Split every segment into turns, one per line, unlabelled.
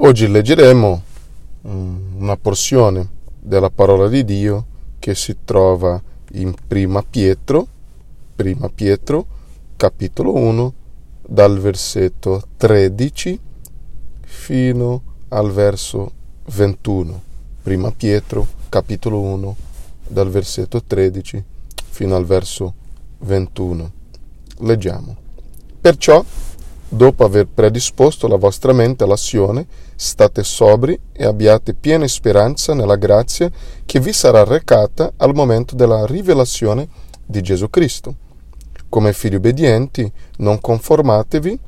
Oggi leggeremo mm, una porzione della parola di Dio che si trova in Prima Pietro, Prima Pietro, capitolo 1, dal versetto 13 fino al verso 21. Prima Pietro, capitolo 1, dal versetto 13 fino al verso 21. Leggiamo. Perciò Dopo aver predisposto la vostra mente all'azione, state sobri e abbiate piena speranza nella grazia che vi sarà recata al momento della rivelazione di Gesù Cristo. Come figli obbedienti, non conformatevi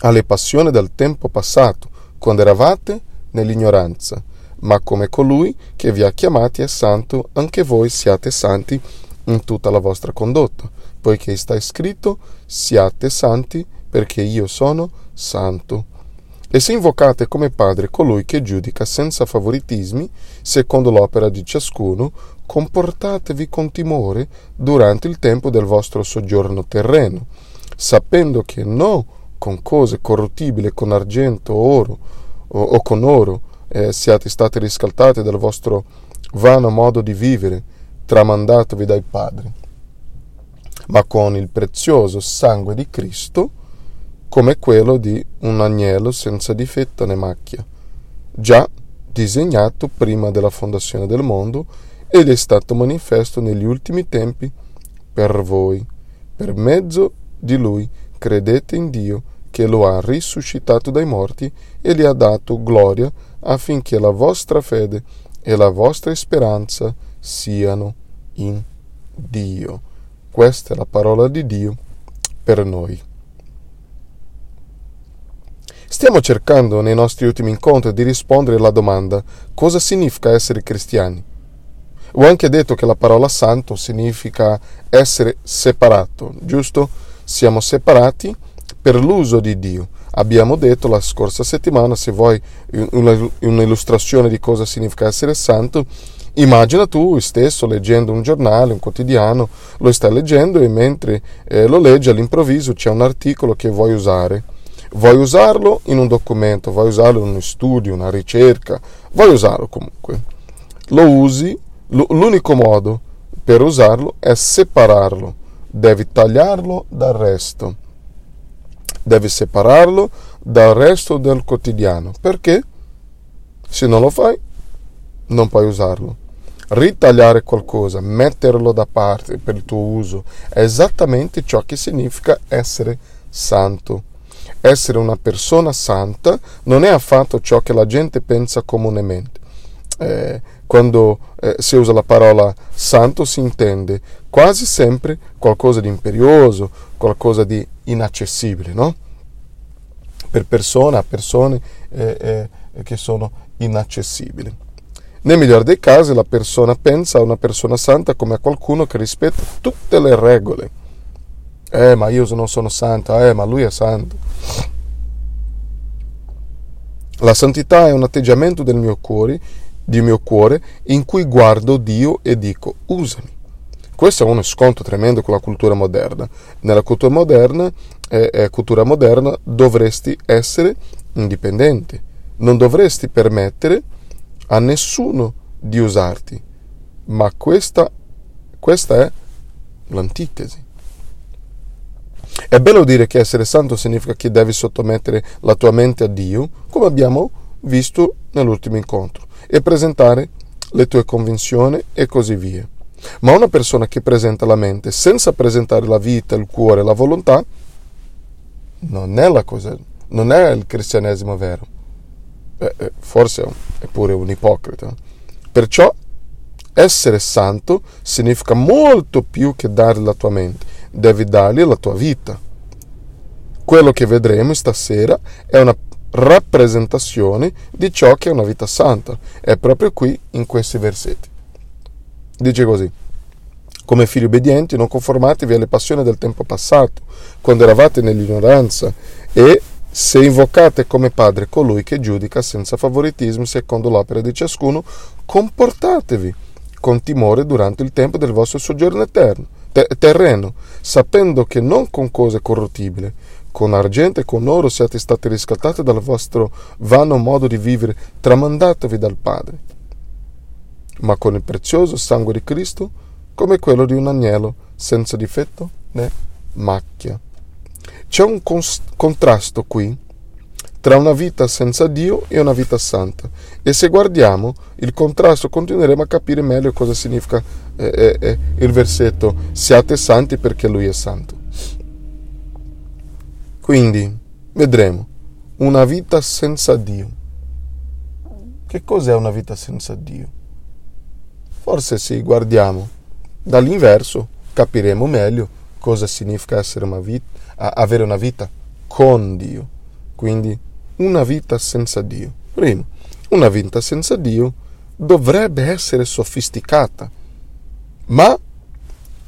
alle passioni del tempo passato, quando eravate nell'ignoranza, ma come colui che vi ha chiamati è santo, anche voi siate santi in tutta la vostra condotta, poiché sta scritto siate santi perché io sono santo. E se invocate come Padre colui che giudica senza favoritismi, secondo l'opera di ciascuno, comportatevi con timore durante il tempo del vostro soggiorno terreno, sapendo che non con cose corruttibili, con argento o oro, o, o con oro, eh, siate stati riscaldati dal vostro vano modo di vivere, tramandatovi dai padri, ma con il prezioso sangue di Cristo, come quello di un agnello senza difetto né macchia, già disegnato prima della fondazione del mondo ed è stato manifesto negli ultimi tempi per voi. Per mezzo di lui credete in Dio che lo ha risuscitato dai morti e gli ha dato gloria affinché la vostra fede e la vostra speranza siano in Dio. Questa è la parola di Dio per noi. Stiamo cercando nei nostri ultimi incontri di rispondere alla domanda cosa significa essere cristiani. Ho anche detto che la parola santo significa essere separato, giusto? Siamo separati per l'uso di Dio. Abbiamo detto la scorsa settimana, se vuoi un'illustrazione di cosa significa essere santo, immagina tu stesso leggendo un giornale, un quotidiano, lo stai leggendo e mentre eh, lo leggi all'improvviso c'è un articolo che vuoi usare Vuoi usarlo in un documento, vuoi usarlo in uno studio, una ricerca, vuoi usarlo comunque. Lo usi, l'unico modo per usarlo è separarlo, devi tagliarlo dal resto, devi separarlo dal resto del quotidiano. Perché? Se non lo fai, non puoi usarlo. Ritagliare qualcosa, metterlo da parte per il tuo uso, è esattamente ciò che significa essere santo. Essere una persona santa non è affatto ciò che la gente pensa comunemente. Eh, quando eh, si usa la parola santo si intende quasi sempre qualcosa di imperioso, qualcosa di inaccessibile, no? Per persone, a persone eh, eh, che sono inaccessibili. Nel migliore dei casi la persona pensa a una persona santa come a qualcuno che rispetta tutte le regole eh, ma io non sono santo, eh, ma lui è santo. La santità è un atteggiamento del mio cuore, di mio cuore, in cui guardo Dio e dico, usami. Questo è uno sconto tremendo con la cultura moderna. Nella cultura moderna, eh, eh, cultura moderna dovresti essere indipendente. Non dovresti permettere a nessuno di usarti. Ma questa, questa è l'antitesi. È bello dire che essere santo significa che devi sottomettere la tua mente a Dio, come abbiamo visto nell'ultimo incontro, e presentare le tue convinzioni e così via. Ma una persona che presenta la mente senza presentare la vita, il cuore, la volontà, non è la cosa, non è il cristianesimo vero. Eh, eh, forse è pure un ipocrita. Perciò essere santo significa molto più che dare la tua mente, devi dargli la tua vita. Quello che vedremo stasera è una rappresentazione di ciò che è una vita santa, è proprio qui in questi versetti. Dice così. Come figli obbedienti, non conformatevi alle passioni del tempo passato, quando eravate nell'ignoranza, e se invocate come Padre colui che giudica senza favoritismo secondo l'opera di ciascuno, comportatevi con timore durante il tempo del vostro soggiorno eterno, te- terreno, sapendo che non con cose corruttibili, con argento e con oro siate stati riscattati dal vostro vano modo di vivere tramandatovi dal Padre, ma con il prezioso sangue di Cristo, come quello di un agnello, senza difetto né macchia. C'è un contrasto qui tra una vita senza Dio e una vita santa. E se guardiamo il contrasto continueremo a capire meglio cosa significa eh, eh, il versetto siate santi perché Lui è santo. Quindi vedremo una vita senza Dio. Che cos'è una vita senza Dio? Forse se guardiamo dall'inverso capiremo meglio cosa significa una vita, avere una vita con Dio. Quindi una vita senza Dio. Primo, una vita senza Dio dovrebbe essere sofisticata, ma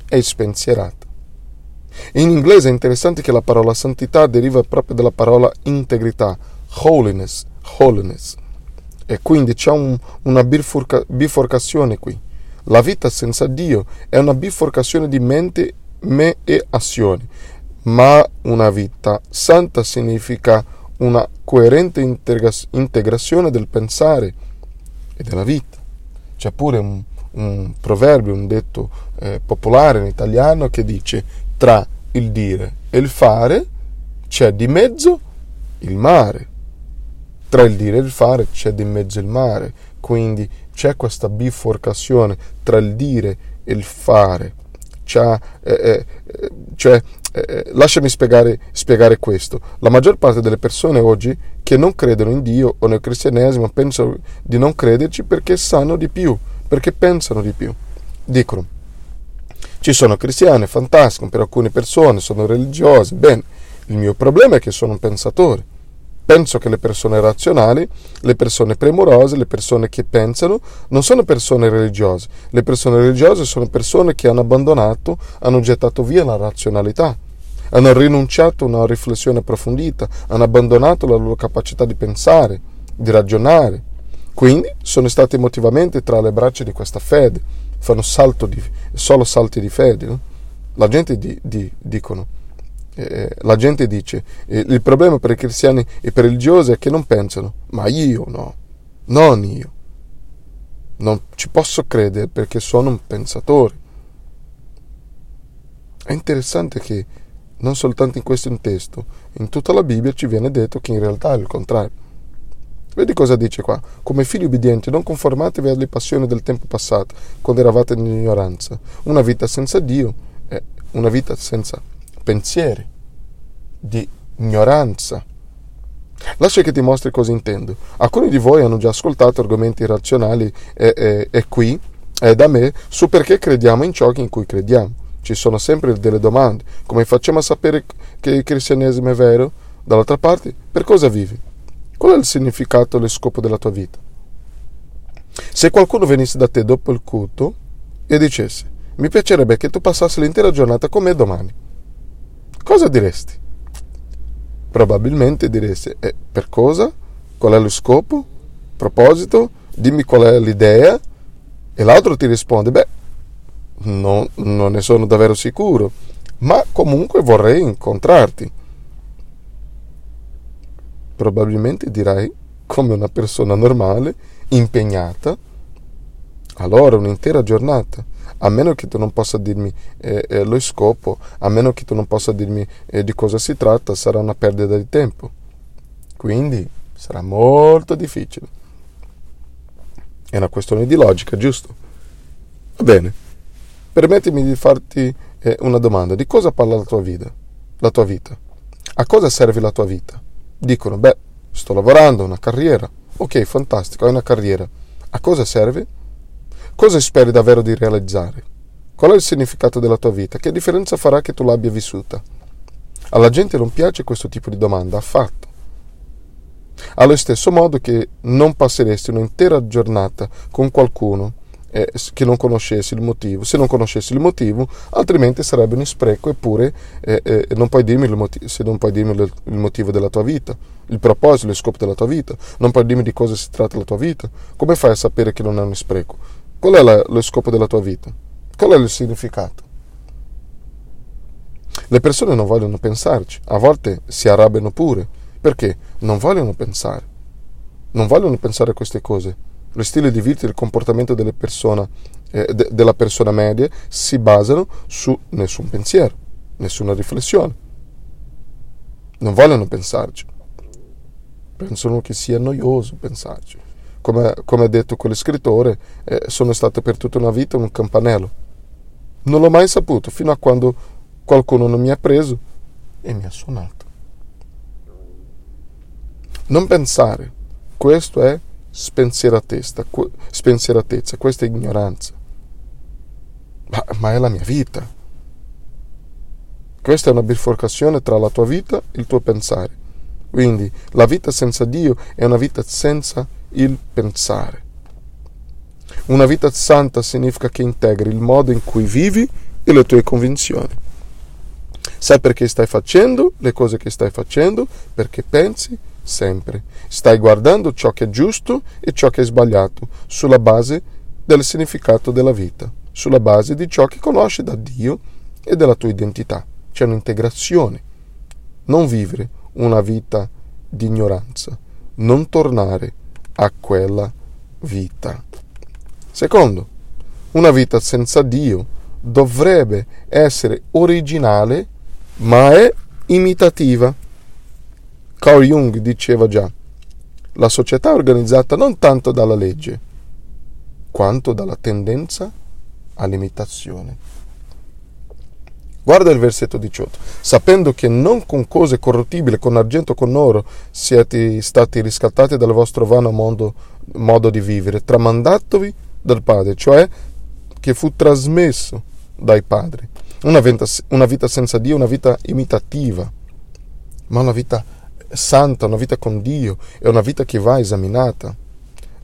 è spensierata. In inglese è interessante che la parola santità deriva proprio dalla parola integrità, holiness, holiness. E quindi c'è un, una bifurca, biforcazione qui. La vita senza Dio è una biforcazione di mente me e azioni, ma una vita santa significa una coerente integrazione del pensare e della vita. C'è pure un, un proverbio, un detto eh, popolare in italiano che dice tra il dire e il fare c'è di mezzo il mare. Tra il dire e il fare c'è di mezzo il mare, quindi c'è questa biforcazione tra il dire e il fare. C'è, eh, eh, cioè, eh, lasciami spiegare, spiegare, questo. La maggior parte delle persone oggi che non credono in Dio o nel cristianesimo pensano di non crederci perché sanno di più, perché pensano di più. Dicono, ci sono cristiani, fantastico, per alcune persone sono religiose, bene, il mio problema è che sono un pensatore. Penso che le persone razionali, le persone premurose, le persone che pensano, non sono persone religiose. Le persone religiose sono persone che hanno abbandonato, hanno gettato via la razionalità, hanno rinunciato a una riflessione approfondita, hanno abbandonato la loro capacità di pensare, di ragionare. Quindi sono stati emotivamente tra le braccia di questa fede, fanno di, solo salti di fede. No? La gente di, di, dicono, eh, la gente dice, eh, il problema per i cristiani e per i religiosi è che non pensano, ma io no, non io. Non ci posso credere perché sono un pensatore. È interessante che non soltanto in questo testo, in tutta la Bibbia ci viene detto che in realtà è il contrario. Vedi cosa dice qua? Come figli ubbidienti, non conformatevi alle passioni del tempo passato, quando eravate in ignoranza. Una vita senza Dio è una vita senza pensieri, di ignoranza. Lascia che ti mostri cosa intendo. Alcuni di voi hanno già ascoltato argomenti razionali e, e, e qui e da me su perché crediamo in ciò in cui crediamo. Ci sono sempre delle domande. Come facciamo a sapere che il cristianesimo è vero? Dall'altra parte, per cosa vivi? Qual è il significato e lo scopo della tua vita? Se qualcuno venisse da te dopo il culto e dicesse mi piacerebbe che tu passassi l'intera giornata con me domani, cosa diresti? Probabilmente diresti eh, per cosa? Qual è lo scopo? Proposito? Dimmi qual è l'idea? E l'altro ti risponde beh, no, non ne sono davvero sicuro, ma comunque vorrei incontrarti probabilmente dirai come una persona normale, impegnata, allora un'intera giornata, a meno che tu non possa dirmi eh, eh, lo scopo, a meno che tu non possa dirmi eh, di cosa si tratta, sarà una perdita di tempo. Quindi sarà molto difficile. È una questione di logica, giusto? Va bene. Permettimi di farti eh, una domanda. Di cosa parla la tua vita? La tua vita? A cosa serve la tua vita? Dicono, beh, sto lavorando, una carriera. Ok, fantastico, hai una carriera. A cosa serve? Cosa speri davvero di realizzare? Qual è il significato della tua vita? Che differenza farà che tu l'abbia vissuta? Alla gente non piace questo tipo di domanda affatto. Allo stesso modo che non passeresti un'intera giornata con qualcuno eh, che non conoscessi il motivo, se non conoscessi il motivo, altrimenti sarebbe un spreco eppure eh, eh, non puoi dirmi il motivo, se non puoi dirmi il motivo della tua vita, il proposito, lo scopo della tua vita, non puoi dirmi di cosa si tratta la tua vita, come fai a sapere che non è un spreco? Qual è la, lo scopo della tua vita? Qual è il significato? Le persone non vogliono pensarci, a volte si arrabbiano pure, perché non vogliono pensare, non vogliono pensare a queste cose. Lo stile di vita e il comportamento delle persone, eh, de- della persona media si basano su nessun pensiero, nessuna riflessione. Non vogliono pensarci, pensano che sia noioso pensarci. Come, ha detto quello scrittore, eh, sono stato per tutta una vita un campanello. Non l'ho mai saputo fino a quando qualcuno non mi ha preso e mi ha suonato. Non pensare, questo è spensieratezza, spensieratezza questa è ignoranza. Ma, ma è la mia vita. Questa è una biforcazione tra la tua vita e il tuo pensare. Quindi la vita senza Dio è una vita senza il pensare. Una vita santa significa che integri il modo in cui vivi e le tue convinzioni. Sai perché stai facendo le cose che stai facendo? Perché pensi sempre. Stai guardando ciò che è giusto e ciò che è sbagliato sulla base del significato della vita, sulla base di ciò che conosci da Dio e della tua identità. C'è un'integrazione. Non vivere una vita di ignoranza, non tornare a quella vita. Secondo, una vita senza Dio dovrebbe essere originale ma è imitativa. Carl Jung diceva già, la società è organizzata non tanto dalla legge, quanto dalla tendenza all'imitazione. Guarda il versetto 18. Sapendo che non con cose corruttibili, con argento o con oro, siete stati riscattati dal vostro vano mondo, modo di vivere, tramandatovi dal Padre, cioè che fu trasmesso dai padri. Una vita, una vita senza Dio, una vita imitativa, ma una vita santa, una vita con Dio, è una vita che va esaminata.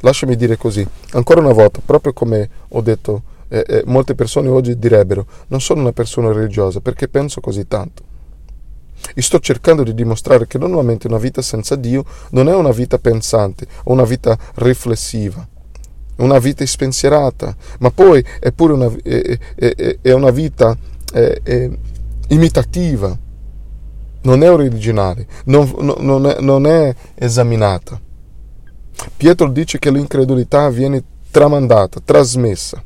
Lasciami dire così, ancora una volta, proprio come ho detto, eh, eh, molte persone oggi direbbero, non sono una persona religiosa perché penso così tanto. E sto cercando di dimostrare che normalmente una vita senza Dio non è una vita pensante o una vita riflessiva, una vita spensierata, ma poi è pure una, è, è, è una vita è, è imitativa, non è originale, non, non, è, non è esaminata. Pietro dice che l'incredulità viene tramandata, trasmessa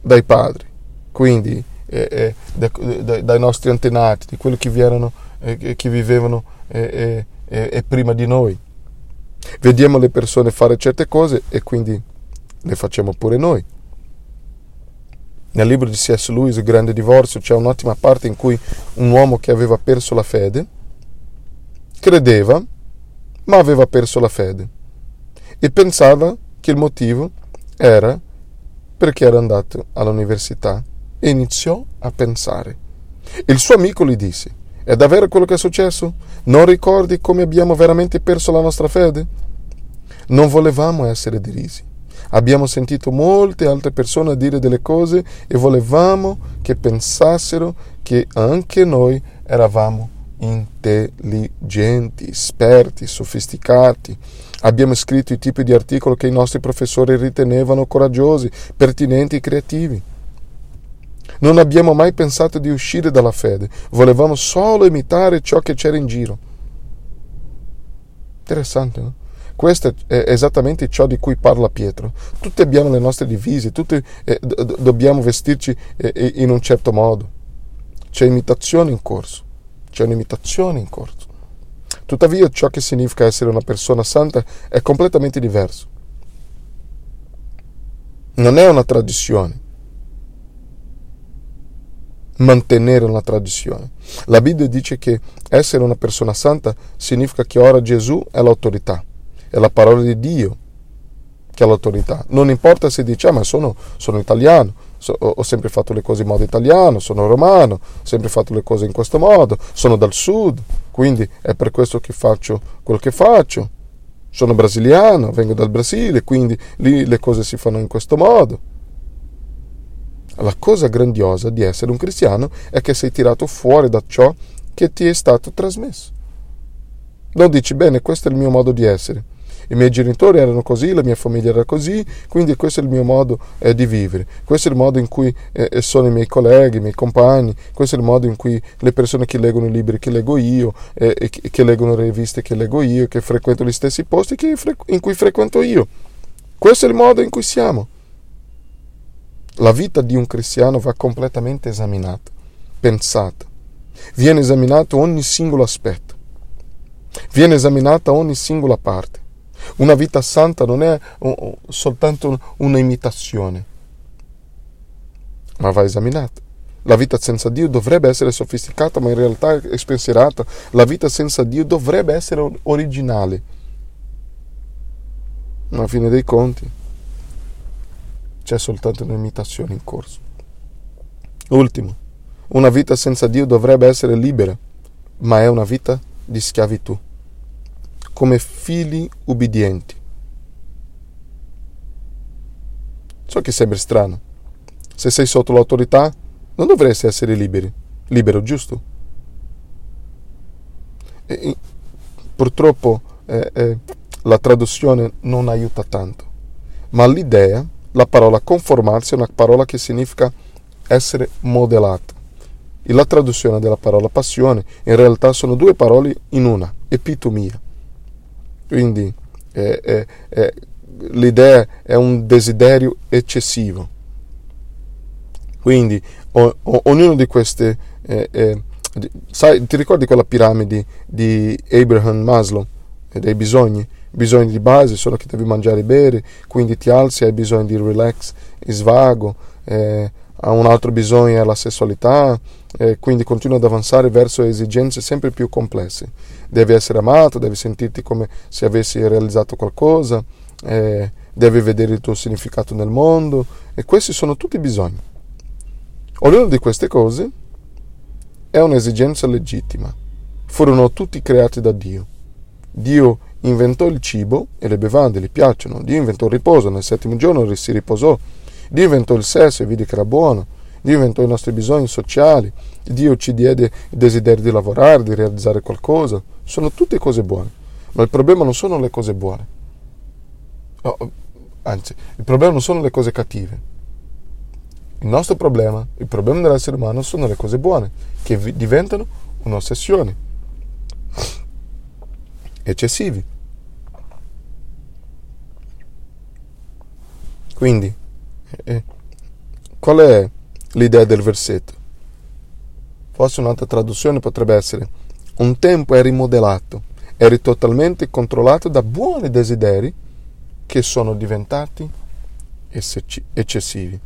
dai padri, quindi eh, eh, dai, dai nostri antenati, di quelli che, erano, eh, che vivevano eh, eh, eh, prima di noi. Vediamo le persone fare certe cose e quindi le facciamo pure noi. Nel libro di C.S. Lewis, Il grande divorzio, c'è un'ottima parte in cui un uomo che aveva perso la fede credeva, ma aveva perso la fede e pensava che il motivo era perché era andato all'università e iniziò a pensare. Il suo amico gli disse: È davvero quello che è successo? Non ricordi come abbiamo veramente perso la nostra fede? Non volevamo essere derisi. Abbiamo sentito molte altre persone dire delle cose e volevamo che pensassero che anche noi eravamo intelligenti, esperti, sofisticati. Abbiamo scritto i tipi di articoli che i nostri professori ritenevano coraggiosi, pertinenti e creativi. Non abbiamo mai pensato di uscire dalla fede, volevamo solo imitare ciò che c'era in giro. Interessante, no? Questo è esattamente ciò di cui parla Pietro. Tutti abbiamo le nostre divise, tutti eh, dobbiamo vestirci eh, in un certo modo. C'è imitazione in corso, c'è un'imitazione in corso. Tuttavia ciò che significa essere una persona santa è completamente diverso. Non è una tradizione. Mantenere una tradizione. La Bibbia dice che essere una persona santa significa che ora Gesù è l'autorità è la parola di Dio che ha l'autorità. Non importa se dice, ah, ma sono, sono italiano, so, ho sempre fatto le cose in modo italiano, sono romano, ho sempre fatto le cose in questo modo, sono dal sud, quindi è per questo che faccio quel che faccio. Sono brasiliano, vengo dal Brasile, quindi lì le cose si fanno in questo modo. La cosa grandiosa di essere un cristiano è che sei tirato fuori da ciò che ti è stato trasmesso. Non dici, bene, questo è il mio modo di essere i miei genitori erano così, la mia famiglia era così, quindi questo è il mio modo eh, di vivere, questo è il modo in cui eh, eh, sono i miei colleghi, i miei compagni, questo è il modo in cui le persone che leggono i libri che leggo io, eh, che leggono le riviste che leggo io, che frequentano gli stessi posti in cui frequento io. Questo è il modo in cui siamo. La vita di un cristiano va completamente esaminata, pensata. Viene esaminato ogni singolo aspetto. Viene esaminata ogni singola parte. Una vita santa non è soltanto un'imitazione, ma va esaminata. La vita senza Dio dovrebbe essere sofisticata, ma in realtà è spensierata. La vita senza Dio dovrebbe essere originale. Ma a fine dei conti c'è soltanto un'imitazione in corso. Ultimo, una vita senza Dio dovrebbe essere libera, ma è una vita di schiavitù, come figli ubbidienti. So che sembra strano. Se sei sotto l'autorità, non dovresti essere liberi, libero, giusto? E, purtroppo eh, eh, la traduzione non aiuta tanto, ma l'idea la parola conformarsi è una parola che significa essere modellato. E la traduzione della parola passione in realtà sono due parole in una, epitomia. Quindi eh, eh, eh, l'idea è un desiderio eccessivo. Quindi o, o, ognuno di queste... Eh, eh, sai, ti ricordi quella piramide di Abraham Maslow, dei bisogni? bisogni di base sono che devi mangiare e bere, quindi ti alzi, hai bisogno di relax svago, eh, un altro bisogno è la sessualità, eh, quindi continua ad avanzare verso esigenze sempre più complesse. Devi essere amato, devi sentirti come se avessi realizzato qualcosa, eh, devi vedere il tuo significato nel mondo e questi sono tutti bisogni. Ognuna di queste cose è un'esigenza legittima. Furono tutti creati da Dio. Dio inventò il cibo e le bevande gli piacciono. Dio inventò il riposo, nel settimo giorno si riposò. Dio inventò il sesso e vide che era buono. Dio inventò i nostri bisogni sociali. Dio ci diede il desiderio di lavorare, di realizzare qualcosa. Sono tutte cose buone. Ma il problema non sono le cose buone. Oh, anzi, il problema non sono le cose cattive. Il nostro problema, il problema dell'essere umano sono le cose buone, che diventano un'ossessione eccessivi. Quindi, qual è l'idea del versetto? Forse un'altra traduzione potrebbe essere un tempo eri modellato, eri totalmente controllato da buoni desideri che sono diventati eccessivi.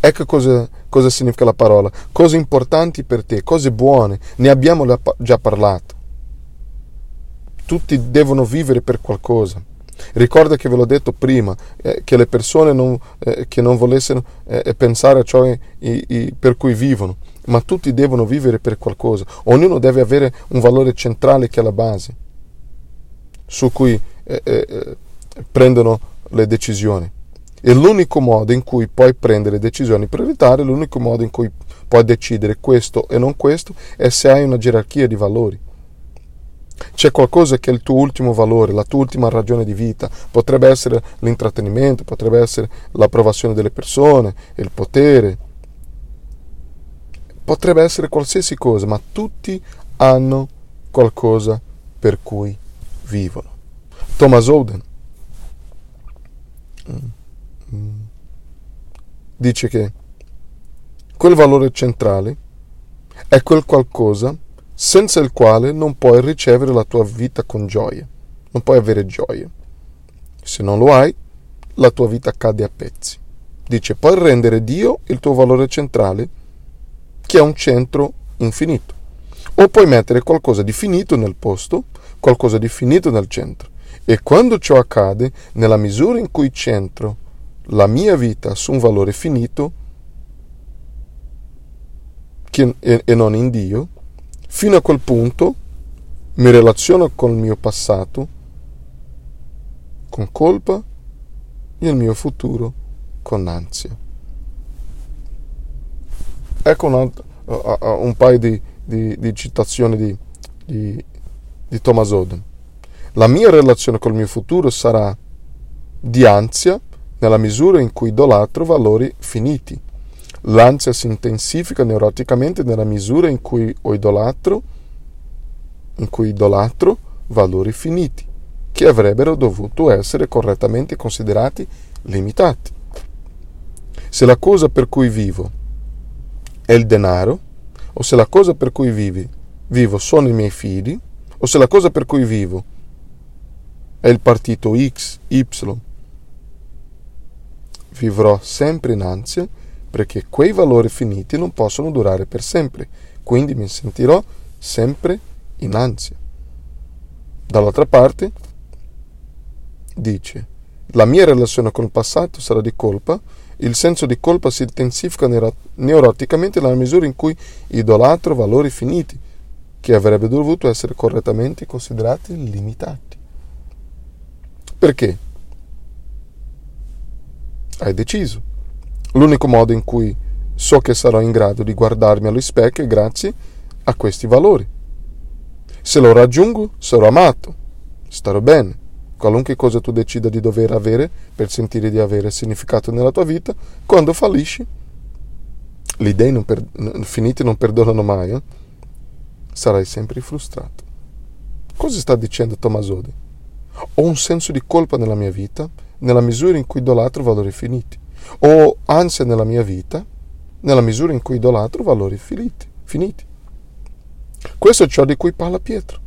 Ecco cosa, cosa significa la parola. Cose importanti per te, cose buone, ne abbiamo già parlato tutti devono vivere per qualcosa. Ricorda che ve l'ho detto prima, eh, che le persone non, eh, che non volessero eh, pensare a ciò i, i, per cui vivono, ma tutti devono vivere per qualcosa. Ognuno deve avere un valore centrale che è la base, su cui eh, eh, eh, prendono le decisioni. E l'unico modo in cui puoi prendere decisioni prioritarie, l'unico modo in cui puoi decidere questo e non questo, è se hai una gerarchia di valori. C'è qualcosa che è il tuo ultimo valore, la tua ultima ragione di vita. Potrebbe essere l'intrattenimento, potrebbe essere l'approvazione delle persone, il potere. Potrebbe essere qualsiasi cosa, ma tutti hanno qualcosa per cui vivono. Thomas Oden dice che quel valore centrale è quel qualcosa senza il quale non puoi ricevere la tua vita con gioia, non puoi avere gioia. Se non lo hai, la tua vita cade a pezzi. Dice, puoi rendere Dio il tuo valore centrale, che è un centro infinito. O puoi mettere qualcosa di finito nel posto, qualcosa di finito nel centro. E quando ciò accade, nella misura in cui centro la mia vita su un valore finito, che, e, e non in Dio, Fino a quel punto mi relaziono con il mio passato, con colpa e il mio futuro con ansia. Ecco un, un paio di, di, di citazioni di, di, di Thomas Oden. La mia relazione col mio futuro sarà di ansia nella misura in cui idolatro valori finiti. L'ansia si intensifica neuroticamente nella misura in cui idolatro, in cui idolatro valori finiti, che avrebbero dovuto essere correttamente considerati limitati. Se la cosa per cui vivo è il denaro, o se la cosa per cui vivi, vivo sono i miei figli, o se la cosa per cui vivo è il partito X, Y, vivrò sempre in ansia perché quei valori finiti non possono durare per sempre, quindi mi sentirò sempre in ansia. Dall'altra parte dice, la mia relazione con il passato sarà di colpa, il senso di colpa si intensifica neuroticamente nella misura in cui idolatro valori finiti, che avrebbero dovuto essere correttamente considerati limitati. Perché? Hai deciso. L'unico modo in cui so che sarò in grado di guardarmi allo specchio è grazie a questi valori. Se lo raggiungo, sarò amato, starò bene. Qualunque cosa tu decida di dover avere per sentire di avere significato nella tua vita, quando fallisci, le idee non per, finite non perdonano mai, eh? sarai sempre frustrato. Cosa sta dicendo Tommasodi? Ho un senso di colpa nella mia vita nella misura in cui idolatro valori finiti. Ho ansia nella mia vita nella misura in cui idolatro valori finiti. finiti. Questo è ciò di cui parla Pietro.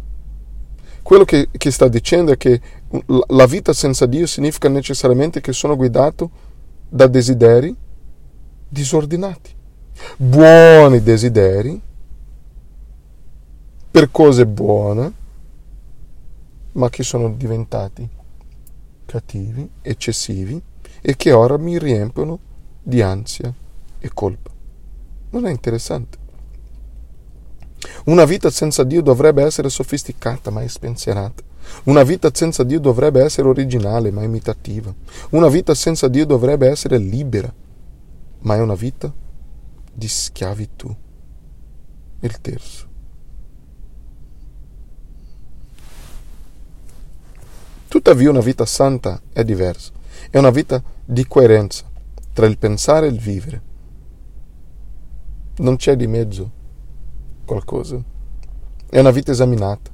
Quello che, che sta dicendo è che la vita senza Dio significa necessariamente che sono guidato da desideri disordinati. Buoni desideri per cose buone, ma che sono diventati cattivi, eccessivi e che ora mi riempiono di ansia e colpa. Non è interessante? Una vita senza Dio dovrebbe essere sofisticata ma è spensierata. Una vita senza Dio dovrebbe essere originale ma imitativa. Una vita senza Dio dovrebbe essere libera, ma è una vita di schiavitù. Il terzo. Tuttavia una vita santa è diversa, è una vita di coerenza tra il pensare e il vivere. Non c'è di mezzo qualcosa. È una vita esaminata.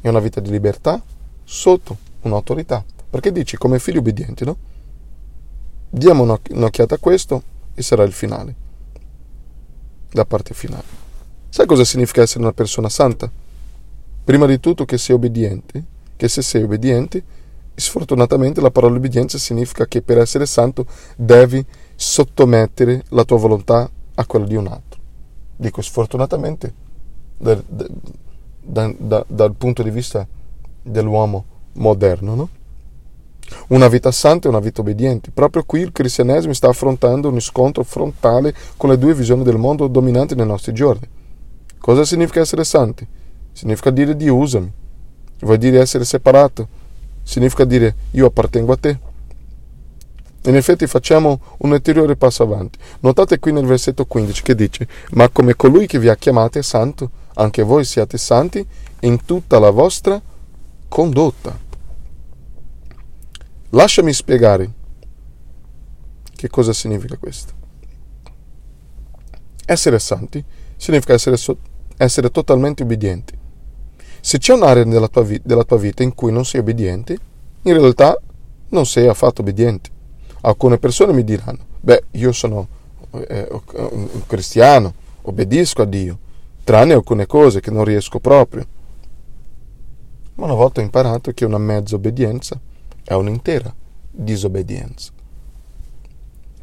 È una vita di libertà sotto un'autorità. Perché dici come figli obbedienti, no? Diamo un'occhiata a questo e sarà il finale. La parte finale. Sai cosa significa essere una persona santa? Prima di tutto che sei obbediente che se sei obbediente, sfortunatamente la parola obbedienza significa che per essere santo devi sottomettere la tua volontà a quella di un altro. Dico sfortunatamente da, da, da, dal punto di vista dell'uomo moderno, no? Una vita santa e una vita obbediente. Proprio qui il cristianesimo sta affrontando un scontro frontale con le due visioni del mondo dominanti nei nostri giorni. Cosa significa essere santi? Significa dire Dio usami. Vuol dire essere separato. Significa dire io appartengo a te. In effetti facciamo un ulteriore passo avanti. Notate qui nel versetto 15 che dice, ma come colui che vi ha chiamati è santo, anche voi siate santi in tutta la vostra condotta. Lasciami spiegare che cosa significa questo. Essere santi significa essere, so- essere totalmente obbedienti. Se c'è un'area della tua, vi- della tua vita in cui non sei obbediente, in realtà non sei affatto obbediente. Alcune persone mi diranno, beh, io sono eh, un cristiano, obbedisco a Dio, tranne alcune cose che non riesco proprio. Ma una volta ho imparato che una mezza obbedienza è un'intera disobbedienza.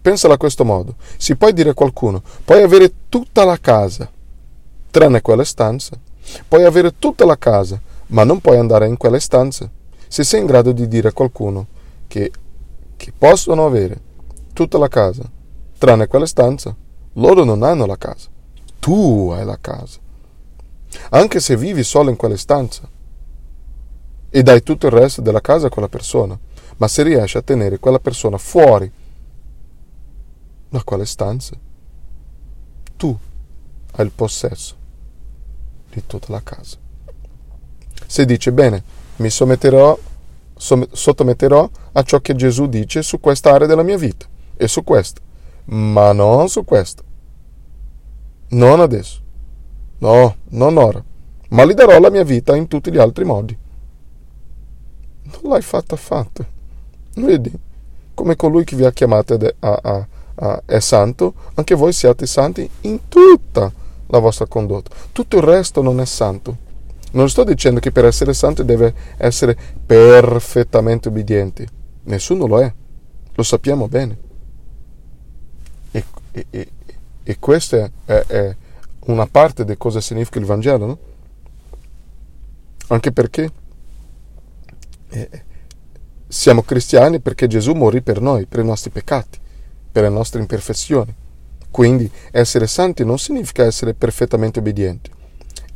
Pensala a questo modo. Si può dire a qualcuno, puoi avere tutta la casa, tranne quella stanza, Puoi avere tutta la casa, ma non puoi andare in quelle stanze. Se sei in grado di dire a qualcuno che, che possono avere tutta la casa, tranne quelle stanze, loro non hanno la casa. Tu hai la casa. Anche se vivi solo in quelle stanze e dai tutto il resto della casa a quella persona, ma se riesci a tenere quella persona fuori da quelle stanze, tu hai il possesso di tutta la casa. se dice bene, mi sottometterò, sottometterò a ciò che Gesù dice su questa area della mia vita e su questa, ma non su questa. Non adesso. No, non ora. Ma gli darò la mia vita in tutti gli altri modi. Non l'hai fatta affatto. Vedi, come colui che vi ha chiamati a, a, a, è santo, anche voi siate santi in tutta la vostra condotta. Tutto il resto non è santo. Non sto dicendo che per essere santi deve essere perfettamente obbediente. Nessuno lo è. Lo sappiamo bene. E, e, e, e questa è, è, una parte di cosa significa il Vangelo, no? Anche perché eh, siamo cristiani perché Gesù morì per noi, per i nostri peccati, per le nostre imperfezioni. Quindi essere santi non significa essere perfettamente obbedienti.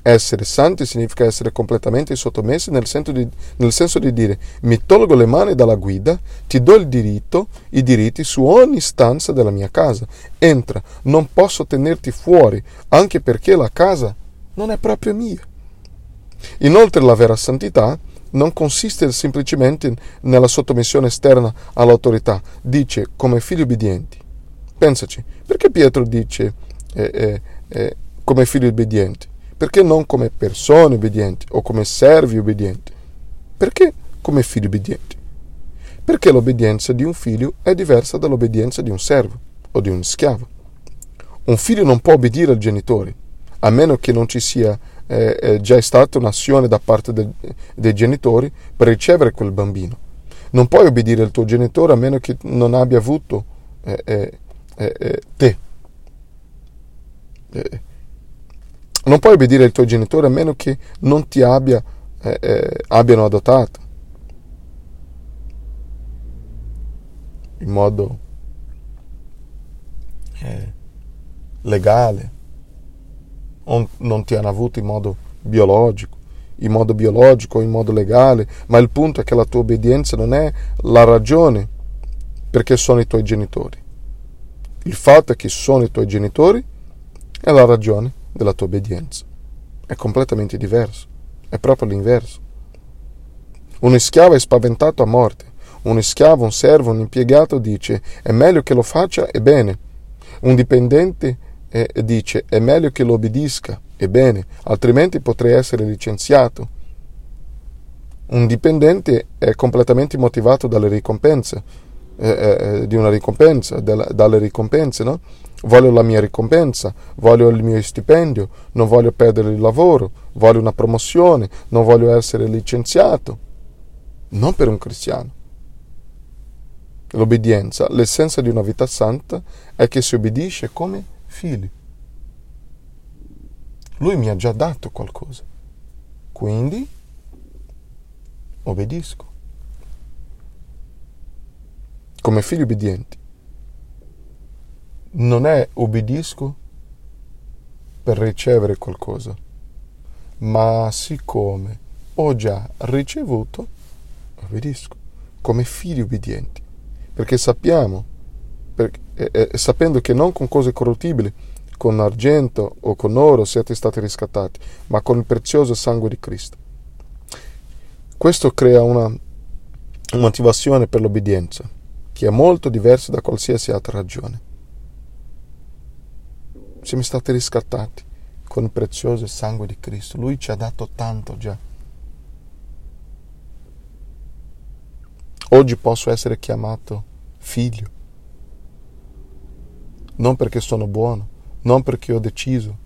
Essere santi significa essere completamente sottomessi nel senso, di, nel senso di dire mi tolgo le mani dalla guida, ti do il diritto, i diritti su ogni stanza della mia casa. Entra, non posso tenerti fuori, anche perché la casa non è proprio mia. Inoltre la vera santità non consiste semplicemente nella sottomissione esterna all'autorità, dice come figli obbedienti. Pensaci, perché Pietro dice eh, eh, eh, come figli obbedienti? Perché non come persone obbedienti o come servi obbedienti? Perché come figli obbedienti? Perché l'obbedienza di un figlio è diversa dall'obbedienza di un servo o di un schiavo. Un figlio non può obbedire ai genitori, a meno che non ci sia eh, eh, già stata un'azione da parte de, dei genitori per ricevere quel bambino. Non puoi obbedire al tuo genitore a meno che non abbia avuto eh, eh, eh te. Non puoi obbedire ai tuoi genitori a meno che non ti abbia, eh, eh, abbiano adottato. In modo eh, legale, non ti hanno avuto in modo biologico, in modo biologico o in modo legale, ma il punto è che la tua obbedienza non è la ragione perché sono i tuoi genitori. Il fatto che sono i tuoi genitori è la ragione della tua obbedienza. È completamente diverso, è proprio l'inverso. Uno schiavo è spaventato a morte, uno schiavo, un servo, un impiegato dice è meglio che lo faccia e bene. Un dipendente eh, dice è meglio che lo obbedisca e bene, altrimenti potrei essere licenziato. Un dipendente è completamente motivato dalle ricompense, eh, eh, di una ricompensa, della, dalle ricompense, no? Voglio la mia ricompensa, voglio il mio stipendio, non voglio perdere il lavoro, voglio una promozione, non voglio essere licenziato. Non per un cristiano. L'obbedienza, l'essenza di una vita santa è che si obbedisce come figli. Lui mi ha già dato qualcosa, quindi obbedisco. Come figli obbedienti. Non è obbedisco per ricevere qualcosa, ma siccome ho già ricevuto, obbedisco come figli obbedienti, perché sappiamo, perché, eh, eh, sapendo che non con cose corruttibili, con argento o con oro siete stati riscattati, ma con il prezioso sangue di Cristo. Questo crea una motivazione per l'obbedienza, che è molto diversa da qualsiasi altra ragione siamo stati riscattati con il prezioso sangue di Cristo. Lui ci ha dato tanto già. Oggi posso essere chiamato figlio, non perché sono buono, non perché ho deciso,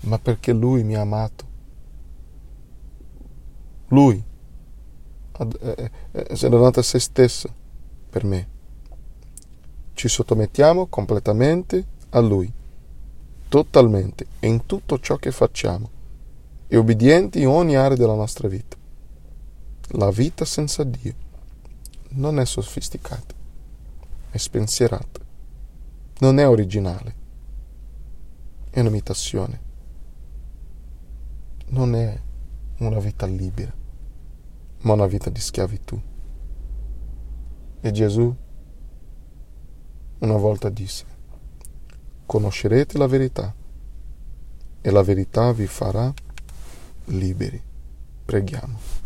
ma perché Lui mi ha amato. Lui si è donato a se stesso per me. Ci sottomettiamo completamente a Lui, totalmente e in tutto ciò che facciamo, e obbedienti in ogni area della nostra vita. La vita senza Dio non è sofisticata, è spensierata, non è originale, è un'imitazione, non è una vita libera, ma una vita di schiavitù. E Gesù una volta disse, conoscerete la verità e la verità vi farà liberi. Preghiamo.